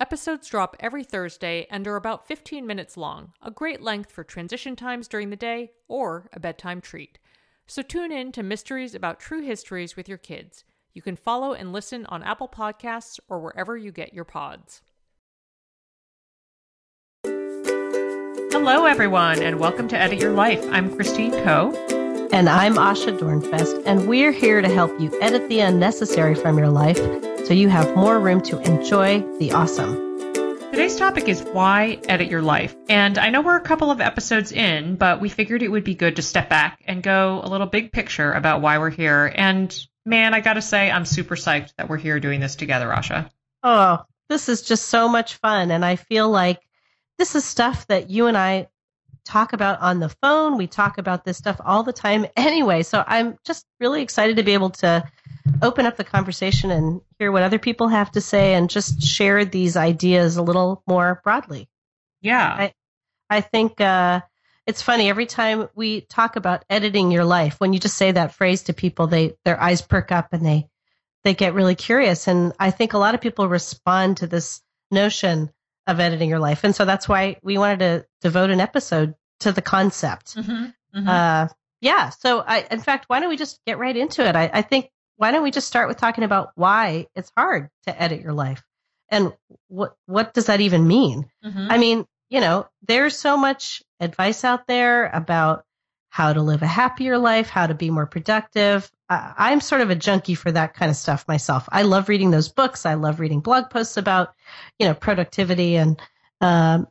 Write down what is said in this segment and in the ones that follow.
Episodes drop every Thursday and are about 15 minutes long, a great length for transition times during the day or a bedtime treat. So tune in to Mysteries About True Histories with your kids. You can follow and listen on Apple Podcasts or wherever you get your pods. Hello, everyone, and welcome to Edit Your Life. I'm Christine Koh. And I'm Asha Dornfest, and we're here to help you edit the unnecessary from your life so you have more room to enjoy the awesome. Today's topic is why edit your life. And I know we're a couple of episodes in, but we figured it would be good to step back and go a little big picture about why we're here. And man, I got to say, I'm super psyched that we're here doing this together, Asha. Oh, this is just so much fun. And I feel like this is stuff that you and I talk about on the phone. We talk about this stuff all the time anyway. So I'm just really excited to be able to open up the conversation and hear what other people have to say and just share these ideas a little more broadly. Yeah. I, I think uh, it's funny every time we talk about editing your life, when you just say that phrase to people, they their eyes perk up and they they get really curious. And I think a lot of people respond to this notion of editing your life. And so that's why we wanted to devote an episode to the concept. Mm-hmm, mm-hmm. Uh, yeah. So I, in fact, why don't we just get right into it? I, I think why don't we just start with talking about why it's hard to edit your life and what what does that even mean? Mm-hmm. I mean, you know, there's so much advice out there about how to live a happier life, how to be more productive. I'm sort of a junkie for that kind of stuff myself. I love reading those books. I love reading blog posts about, you know, productivity and um,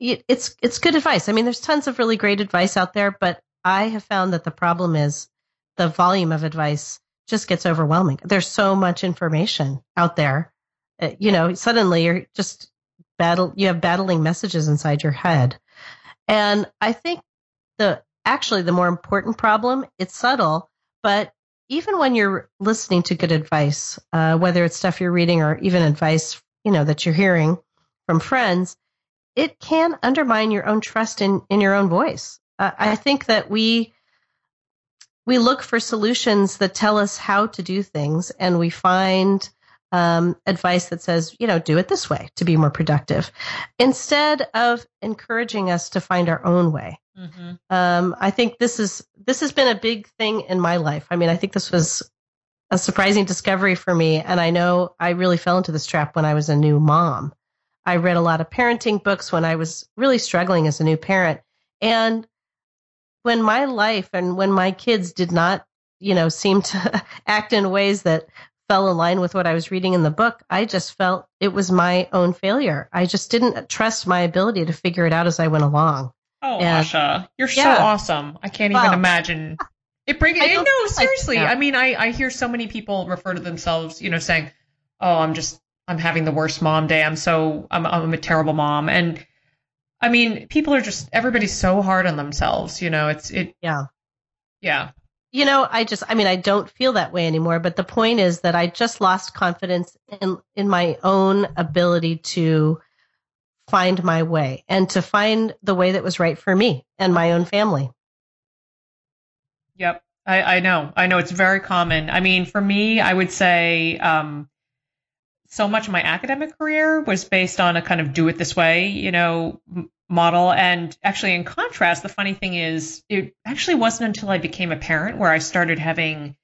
it's it's good advice. I mean, there's tons of really great advice out there, but I have found that the problem is the volume of advice just gets overwhelming. There's so much information out there. Uh, you know, suddenly you're just battle you have battling messages inside your head. And I think the actually the more important problem, it's subtle, but even when you're listening to good advice, uh, whether it's stuff you're reading or even advice, you know, that you're hearing from friends, it can undermine your own trust in, in your own voice. Uh, I think that we, we look for solutions that tell us how to do things and we find um, advice that says, you know, do it this way to be more productive, instead of encouraging us to find our own way. Mm-hmm. Um, I think this is this has been a big thing in my life. I mean, I think this was a surprising discovery for me, and I know I really fell into this trap when I was a new mom. I read a lot of parenting books when I was really struggling as a new parent, and when my life and when my kids did not, you know, seem to act in ways that fell in line with what I was reading in the book, I just felt it was my own failure. I just didn't trust my ability to figure it out as I went along. Oh, and, Asha, you're yeah. so awesome. I can't well, even imagine. It brings it. No, seriously. Like, yeah. I mean, I, I hear so many people refer to themselves, you know, saying, "Oh, I'm just I'm having the worst mom day. I'm so I'm I'm a terrible mom." And I mean, people are just everybody's so hard on themselves. You know, it's it. Yeah. Yeah you know, I just, I mean, I don't feel that way anymore. But the point is that I just lost confidence in in my own ability to find my way and to find the way that was right for me and my own family. Yep, I, I know. I know it's very common. I mean, for me, I would say um, so much of my academic career was based on a kind of do it this way, you know, model. And actually, in contrast, the funny thing is, it actually wasn't until I became a parent where I started having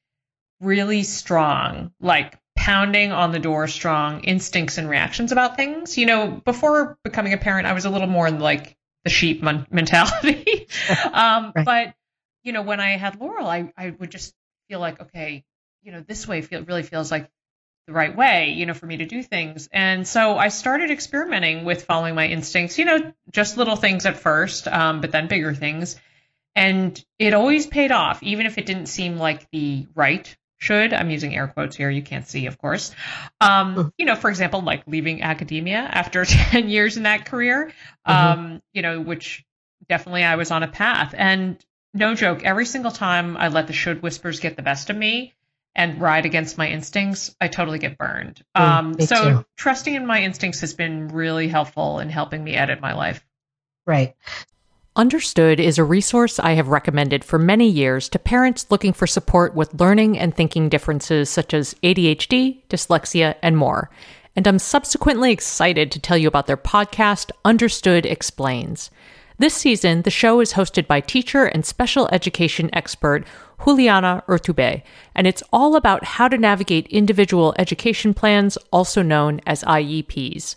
really strong, like pounding on the door, strong instincts and reactions about things. You know, before becoming a parent, I was a little more in like the sheep mentality. um, right. But you know, when I had Laurel, I, I would just feel like, okay, you know, this way feel really feels like the right way, you know, for me to do things. And so I started experimenting with following my instincts, you know, just little things at first, um, but then bigger things. And it always paid off, even if it didn't seem like the right should. I'm using air quotes here. You can't see, of course. Um, you know, for example, like leaving academia after 10 years in that career, mm-hmm. um, you know, which definitely I was on a path. And no joke, every single time I let the should whispers get the best of me, and ride against my instincts, I totally get burned. Mm, um, so too. trusting in my instincts has been really helpful in helping me edit my life. Right. Understood is a resource I have recommended for many years to parents looking for support with learning and thinking differences such as ADHD, dyslexia, and more. And I'm subsequently excited to tell you about their podcast, Understood Explains. This season, the show is hosted by teacher and special education expert Juliana Urtubey, and it's all about how to navigate individual education plans, also known as IEPs.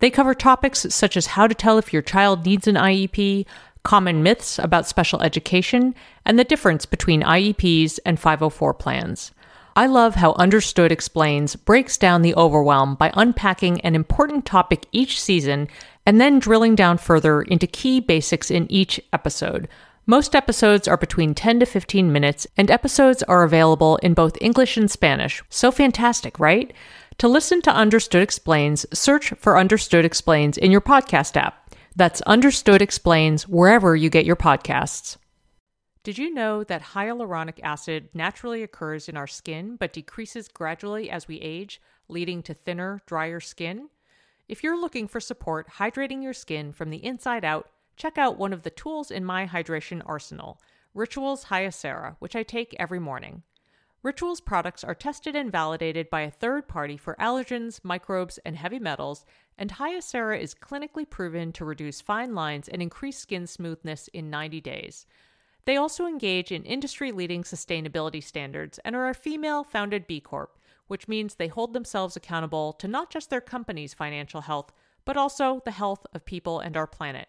They cover topics such as how to tell if your child needs an IEP, common myths about special education, and the difference between IEPs and 504 plans. I love how Understood Explains breaks down the overwhelm by unpacking an important topic each season and then drilling down further into key basics in each episode. Most episodes are between 10 to 15 minutes, and episodes are available in both English and Spanish. So fantastic, right? To listen to Understood Explains, search for Understood Explains in your podcast app. That's Understood Explains wherever you get your podcasts. Did you know that hyaluronic acid naturally occurs in our skin but decreases gradually as we age, leading to thinner, drier skin? If you're looking for support hydrating your skin from the inside out, check out one of the tools in my hydration arsenal, Rituals Hyacera, which I take every morning. Rituals products are tested and validated by a third party for allergens, microbes, and heavy metals, and Hyacera is clinically proven to reduce fine lines and increase skin smoothness in 90 days. They also engage in industry leading sustainability standards and are a female founded B Corp, which means they hold themselves accountable to not just their company's financial health, but also the health of people and our planet.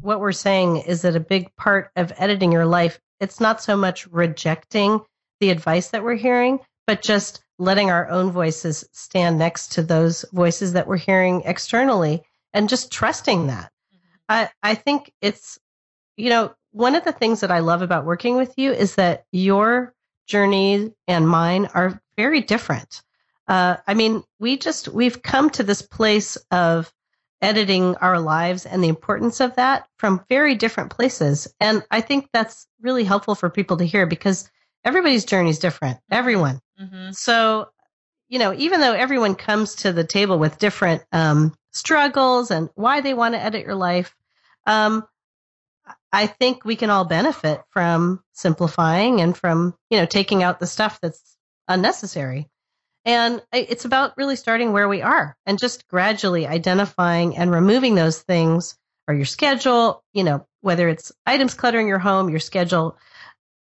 what we're saying is that a big part of editing your life, it's not so much rejecting the advice that we're hearing, but just letting our own voices stand next to those voices that we're hearing externally and just trusting that. I, I think it's, you know, one of the things that I love about working with you is that your journey and mine are very different. Uh, I mean, we just, we've come to this place of editing our lives and the importance of that from very different places. And I think that's really helpful for people to hear because everybody's journey is different, mm-hmm. everyone. Mm-hmm. So, you know, even though everyone comes to the table with different um, struggles and why they want to edit your life. Um, I think we can all benefit from simplifying and from, you know, taking out the stuff that's unnecessary. And it's about really starting where we are and just gradually identifying and removing those things or your schedule, you know, whether it's items cluttering your home, your schedule,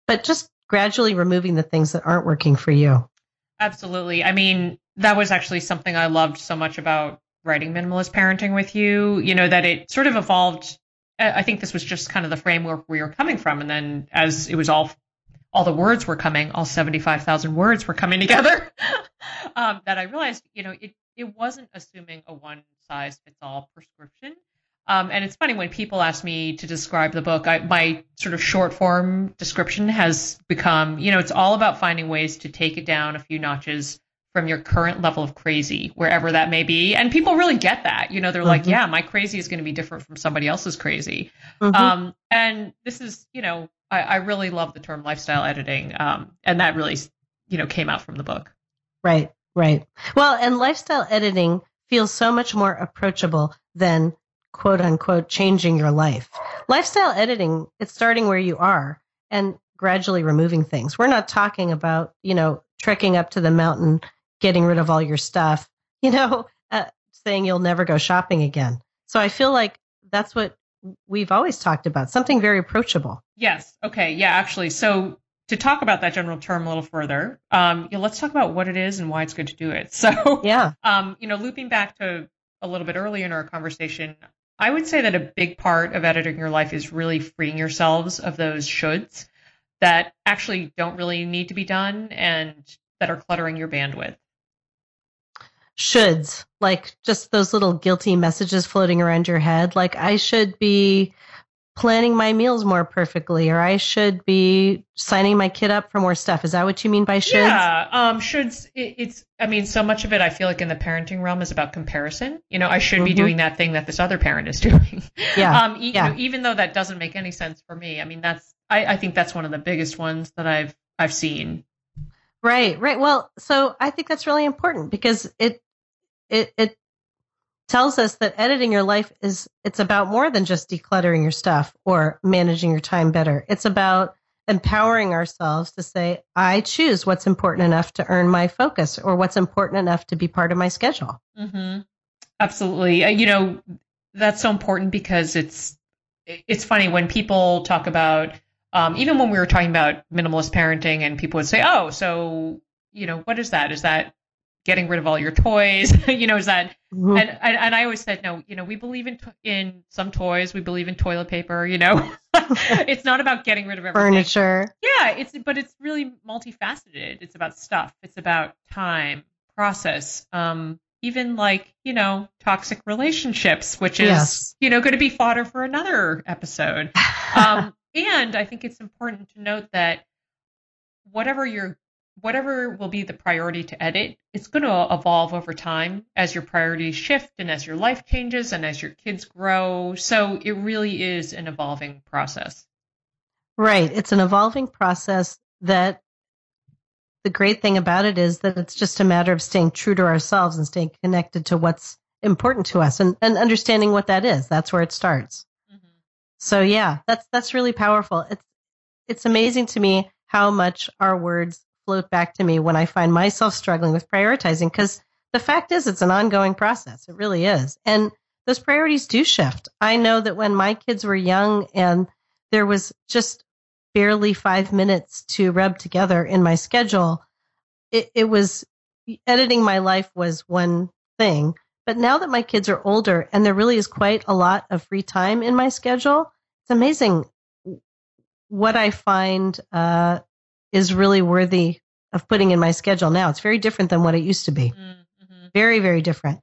but just gradually removing the things that aren't working for you. Absolutely. I mean, that was actually something I loved so much about writing minimalist parenting with you, you know, that it sort of evolved. Uh, I think this was just kind of the framework we were coming from. And then as it was all, all the words were coming, all 75,000 words were coming together, um, that I realized, you know, it, it wasn't assuming a one size fits all prescription. Um, and it's funny when people ask me to describe the book, I, my sort of short form description has become, you know, it's all about finding ways to take it down a few notches from your current level of crazy, wherever that may be. And people really get that. You know, they're mm-hmm. like, yeah, my crazy is going to be different from somebody else's crazy. Mm-hmm. Um, and this is, you know, I, I, really love the term lifestyle editing. Um, and that really, you know, came out from the book. Right, right. Well, and lifestyle editing feels so much more approachable than quote unquote changing your life. Lifestyle editing, it's starting where you are and gradually removing things. We're not talking about, you know, trekking up to the mountain, getting rid of all your stuff, you know, uh, saying you'll never go shopping again. So I feel like that's what we've always talked about, something very approachable. Yes. Okay. Yeah, actually. So to talk about that general term a little further, um, you know, let's talk about what it is and why it's good to do it. So, yeah, um, you know, looping back to a little bit earlier in our conversation, I would say that a big part of editing your life is really freeing yourselves of those shoulds that actually don't really need to be done and that are cluttering your bandwidth. Shoulds, like just those little guilty messages floating around your head, like I should be planning my meals more perfectly or I should be signing my kid up for more stuff. Is that what you mean by shoulds? Yeah, um, shoulds. It, it's. I mean, so much of it I feel like in the parenting realm is about comparison. You know, I should mm-hmm. be doing that thing that this other parent is doing. Yeah. um, e- yeah. You know, even though that doesn't make any sense for me. I mean, that's. I, I think that's one of the biggest ones that I've I've seen. Right. Right. Well, so I think that's really important because it it it tells us that editing your life is it's about more than just decluttering your stuff or managing your time better. It's about empowering ourselves to say, I choose what's important enough to earn my focus or what's important enough to be part of my schedule. Mm-hmm. Absolutely. Uh, you know, that's so important because it's it's funny when people talk about um, even when we were talking about minimalist parenting and people would say, oh, so you know, what is that? Is that getting rid of all your toys? you know, is that mm-hmm. and, and, and I always said no. You know, we believe in in some toys. We believe in toilet paper. You know, it's not about getting rid of everything. Furniture. Yeah, it's but it's really multifaceted. It's about stuff. It's about time, process. Um, even like you know toxic relationships, which is yes. you know going to be fodder for another episode. Um, and I think it's important to note that whatever you're whatever will be the priority to edit, it's going to evolve over time as your priorities shift and as your life changes and as your kids grow. So it really is an evolving process. Right. It's an evolving process that the great thing about it is that it's just a matter of staying true to ourselves and staying connected to what's important to us and, and understanding what that is. That's where it starts. Mm-hmm. So yeah, that's that's really powerful. It's it's amazing to me how much our words float back to me when I find myself struggling with prioritizing because the fact is it's an ongoing process. It really is. And those priorities do shift. I know that when my kids were young and there was just barely five minutes to rub together in my schedule, it, it was editing my life was one thing. But now that my kids are older and there really is quite a lot of free time in my schedule, it's amazing what I find uh, is really worthy of putting in my schedule now. It's very different than what it used to be. Mm-hmm. Very, very different.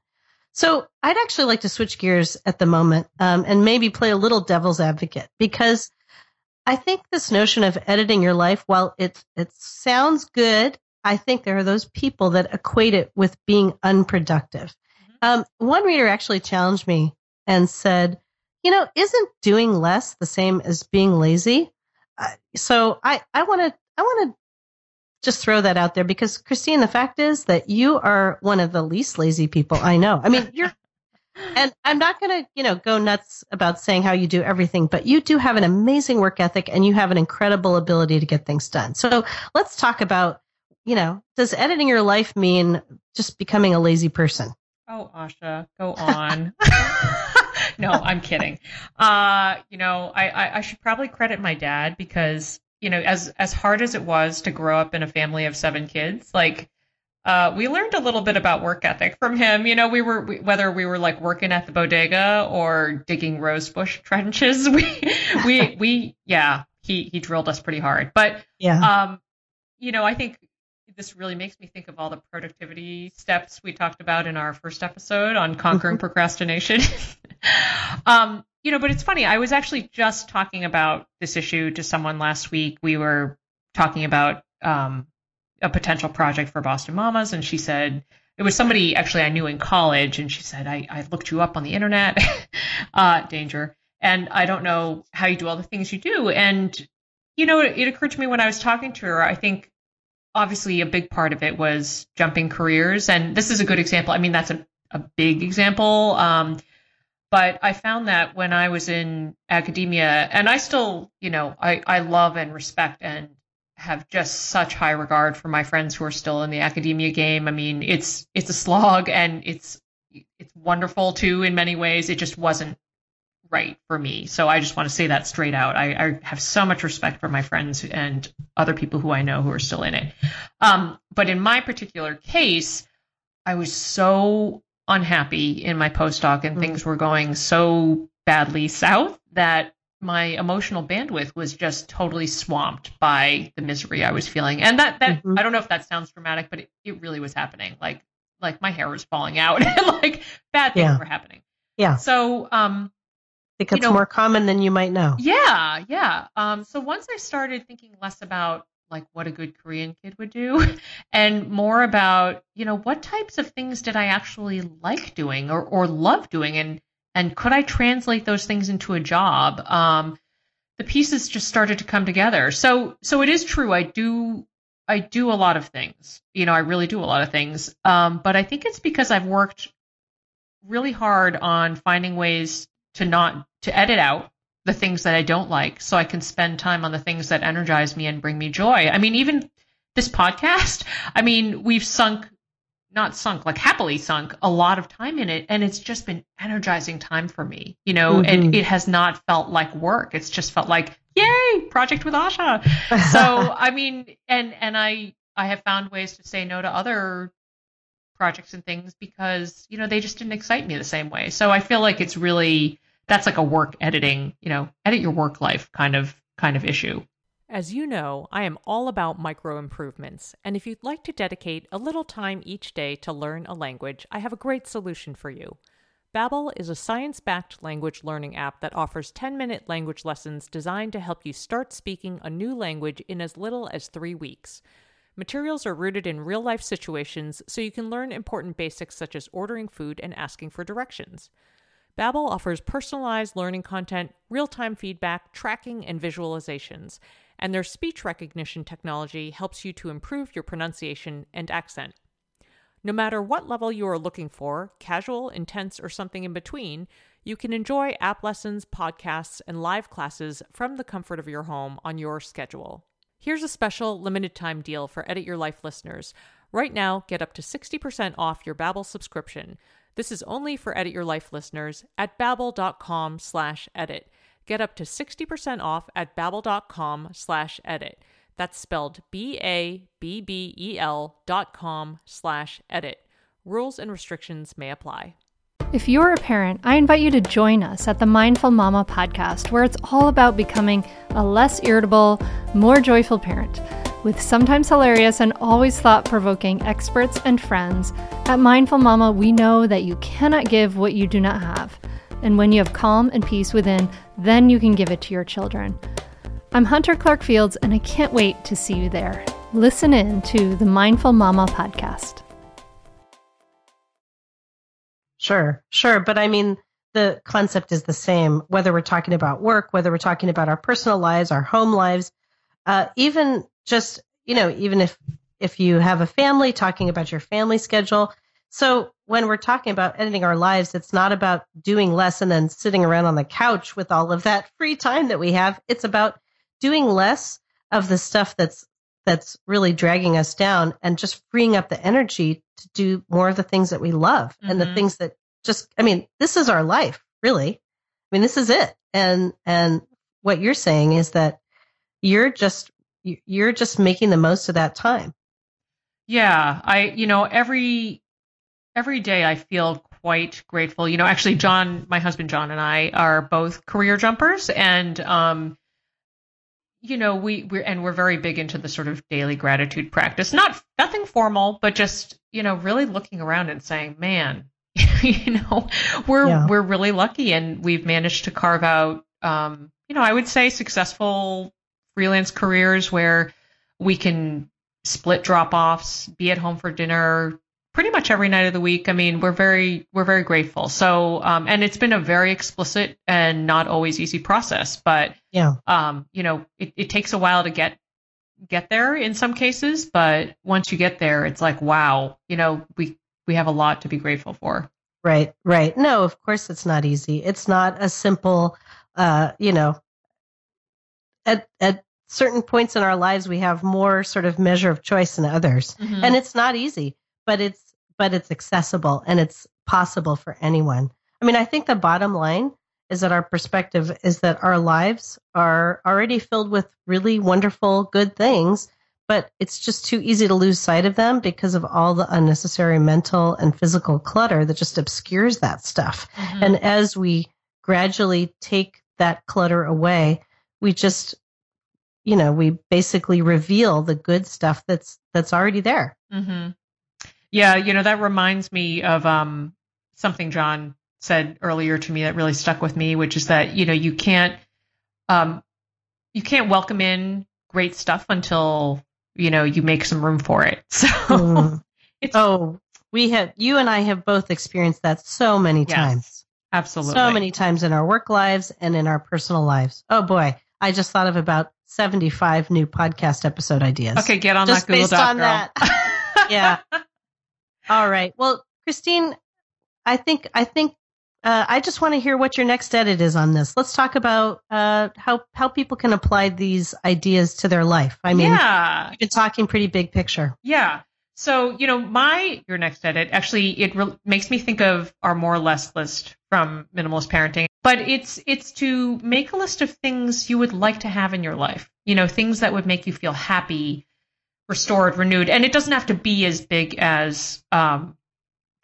So I'd actually like to switch gears at the moment um, and maybe play a little devil's advocate because I think this notion of editing your life, while it it sounds good, I think there are those people that equate it with being unproductive. Mm-hmm. Um, one reader actually challenged me and said, "You know, isn't doing less the same as being lazy?" Uh, so I I want to I want to just throw that out there because Christine, the fact is that you are one of the least lazy people I know. I mean, you're, and I'm not going to, you know, go nuts about saying how you do everything, but you do have an amazing work ethic and you have an incredible ability to get things done. So let's talk about, you know, does editing your life mean just becoming a lazy person? Oh, Asha, go on. no, I'm kidding. Uh, you know, I, I, I should probably credit my dad because you know, as as hard as it was to grow up in a family of seven kids, like uh, we learned a little bit about work ethic from him. You know, we were we, whether we were like working at the bodega or digging rosebush trenches. We we we yeah, he he drilled us pretty hard. But yeah, um, you know, I think this really makes me think of all the productivity steps we talked about in our first episode on conquering mm-hmm. procrastination. um, you know, but it's funny. I was actually just talking about this issue to someone last week. We were talking about um, a potential project for Boston Mamas, and she said it was somebody actually I knew in college, and she said I, I looked you up on the internet, uh, danger, and I don't know how you do all the things you do. And you know, it, it occurred to me when I was talking to her. I think obviously a big part of it was jumping careers, and this is a good example. I mean, that's a a big example. Um, but I found that when I was in academia, and I still, you know, I, I love and respect and have just such high regard for my friends who are still in the academia game. I mean, it's it's a slog and it's it's wonderful too in many ways. It just wasn't right for me. So I just want to say that straight out. I, I have so much respect for my friends and other people who I know who are still in it. Um, but in my particular case, I was so unhappy in my postdoc and mm-hmm. things were going so badly south that my emotional bandwidth was just totally swamped by the misery I was feeling. And that that mm-hmm. I don't know if that sounds dramatic, but it, it really was happening. Like like my hair was falling out and like bad things yeah. were happening. Yeah. So um I think it's you know, more common than you might know. Yeah, yeah. Um so once I started thinking less about like what a good Korean kid would do and more about, you know, what types of things did I actually like doing or, or love doing and and could I translate those things into a job? Um, the pieces just started to come together. So so it is true. I do I do a lot of things. You know, I really do a lot of things. Um, but I think it's because I've worked really hard on finding ways to not to edit out the things that I don't like so I can spend time on the things that energize me and bring me joy. I mean, even this podcast, I mean, we've sunk, not sunk, like happily sunk a lot of time in it. And it's just been energizing time for me, you know, mm-hmm. and it has not felt like work. It's just felt like, yay, project with Asha. so, I mean, and, and I, I have found ways to say no to other projects and things because, you know, they just didn't excite me the same way. So I feel like it's really, that's like a work editing, you know, edit your work life kind of kind of issue. As you know, I am all about micro improvements, and if you'd like to dedicate a little time each day to learn a language, I have a great solution for you. Babbel is a science-backed language learning app that offers 10-minute language lessons designed to help you start speaking a new language in as little as 3 weeks. Materials are rooted in real-life situations so you can learn important basics such as ordering food and asking for directions. Babbel offers personalized learning content, real-time feedback, tracking, and visualizations, and their speech recognition technology helps you to improve your pronunciation and accent. No matter what level you are looking for, casual, intense, or something in between, you can enjoy app lessons, podcasts, and live classes from the comfort of your home on your schedule. Here's a special limited time deal for Edit Your Life listeners. Right now, get up to 60% off your Babbel subscription. This is only for Edit Your Life listeners at babbel.com slash edit. Get up to 60% off at babbel.com slash edit. That's spelled B-A-B-B-E-L dot com slash edit. Rules and restrictions may apply. If you're a parent, I invite you to join us at the Mindful Mama podcast, where it's all about becoming a less irritable, more joyful parent. With sometimes hilarious and always thought provoking experts and friends, at Mindful Mama, we know that you cannot give what you do not have. And when you have calm and peace within, then you can give it to your children. I'm Hunter Clark Fields, and I can't wait to see you there. Listen in to the Mindful Mama podcast. Sure, sure. But I mean, the concept is the same, whether we're talking about work, whether we're talking about our personal lives, our home lives, uh, even just you know even if if you have a family talking about your family schedule so when we're talking about editing our lives it's not about doing less and then sitting around on the couch with all of that free time that we have it's about doing less of the stuff that's that's really dragging us down and just freeing up the energy to do more of the things that we love mm-hmm. and the mm-hmm. things that just i mean this is our life really i mean this is it and and what you're saying is that you're just you're just making the most of that time. Yeah, I you know every every day I feel quite grateful. You know, actually John, my husband John and I are both career jumpers and um you know, we we're and we're very big into the sort of daily gratitude practice. Not nothing formal, but just, you know, really looking around and saying, "Man, you know, we're yeah. we're really lucky and we've managed to carve out um, you know, I would say successful freelance careers where we can split drop offs, be at home for dinner pretty much every night of the week. I mean, we're very we're very grateful. So, um, and it's been a very explicit and not always easy process, but yeah, um, you know, it, it takes a while to get get there in some cases, but once you get there, it's like wow, you know, we we have a lot to be grateful for. right, right. No, of course it's not easy. It's not a simple, uh, you know, at, at certain points in our lives, we have more sort of measure of choice than others. Mm-hmm. And it's not easy, but it's, but it's accessible and it's possible for anyone. I mean, I think the bottom line is that our perspective is that our lives are already filled with really wonderful, good things, but it's just too easy to lose sight of them because of all the unnecessary mental and physical clutter that just obscures that stuff. Mm-hmm. And as we gradually take that clutter away, we just you know we basically reveal the good stuff that's that's already there mm-hmm. yeah you know that reminds me of um, something john said earlier to me that really stuck with me, which is that you know you can't um, you can't welcome in great stuff until you know you make some room for it. So mm. it's oh, we have you and I have both experienced that so many yes, times. Absolutely, so many times in our work lives and in our personal lives. Oh boy, I just thought of about seventy-five new podcast episode ideas. Okay, get on just that Google based Doc, on that. yeah. All right. Well, Christine, I think I think uh, I just want to hear what your next edit is on this. Let's talk about uh, how how people can apply these ideas to their life. I mean, yeah. you've been talking pretty big picture. Yeah. So you know, my your next edit actually it re- makes me think of our more or less list from minimalist parenting, but it's it's to make a list of things you would like to have in your life. You know, things that would make you feel happy, restored, renewed, and it doesn't have to be as big as um,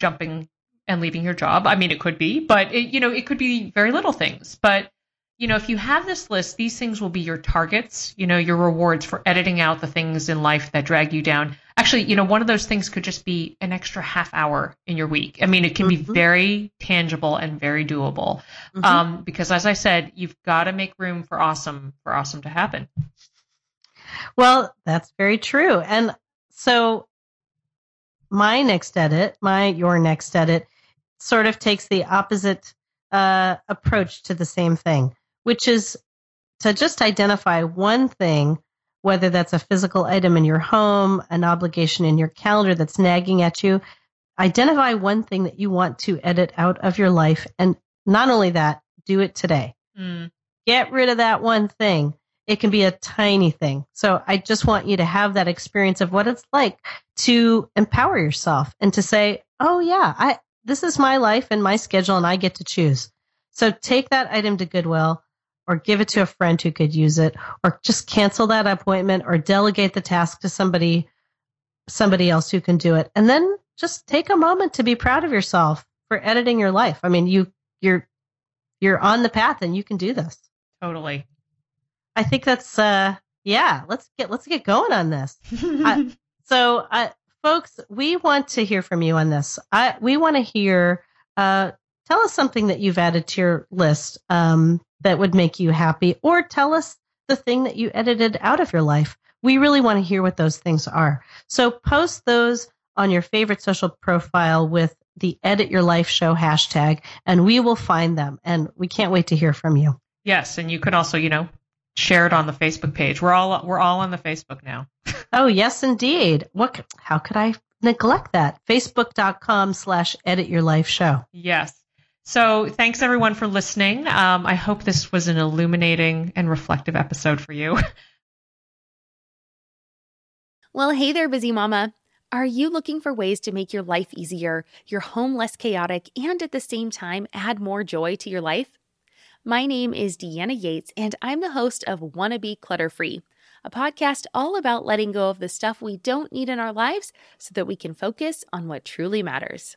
jumping and leaving your job. I mean, it could be, but it, you know, it could be very little things. But you know, if you have this list, these things will be your targets, you know, your rewards for editing out the things in life that drag you down. Actually, you know, one of those things could just be an extra half hour in your week. I mean, it can mm-hmm. be very tangible and very doable. Mm-hmm. Um, because as I said, you've got to make room for awesome, for awesome to happen. Well, that's very true. And so my next edit, my, your next edit sort of takes the opposite uh, approach to the same thing, which is to just identify one thing, whether that's a physical item in your home, an obligation in your calendar that's nagging at you. Identify one thing that you want to edit out of your life. And not only that, do it today. Mm. Get rid of that one thing. It can be a tiny thing. So I just want you to have that experience of what it's like to empower yourself and to say, oh, yeah, I, this is my life and my schedule and I get to choose. So take that item to Goodwill or give it to a friend who could use it or just cancel that appointment or delegate the task to somebody somebody else who can do it. And then just take a moment to be proud of yourself for editing your life. I mean, you you're you're on the path and you can do this. Totally. I think that's uh yeah, let's get let's get going on this. I, so, uh, folks, we want to hear from you on this. I, we want to hear, uh, tell us something that you've added to your list um, that would make you happy, or tell us the thing that you edited out of your life. We really want to hear what those things are. So post those on your favorite social profile with the Edit Your Life Show hashtag, and we will find them. And we can't wait to hear from you. Yes, and you can also, you know, share it on the Facebook page. We're all we're all on the Facebook now. oh yes, indeed. What? How could I neglect that? Facebook.com slash Edit Your Life Show. Yes. So thanks everyone for listening. Um, I hope this was an illuminating and reflective episode for you. well, hey there, busy mama. Are you looking for ways to make your life easier, your home less chaotic, and at the same time add more joy to your life? My name is Deanna Yates, and I'm the host of Wanna Be Clutter Free, a podcast all about letting go of the stuff we don't need in our lives so that we can focus on what truly matters.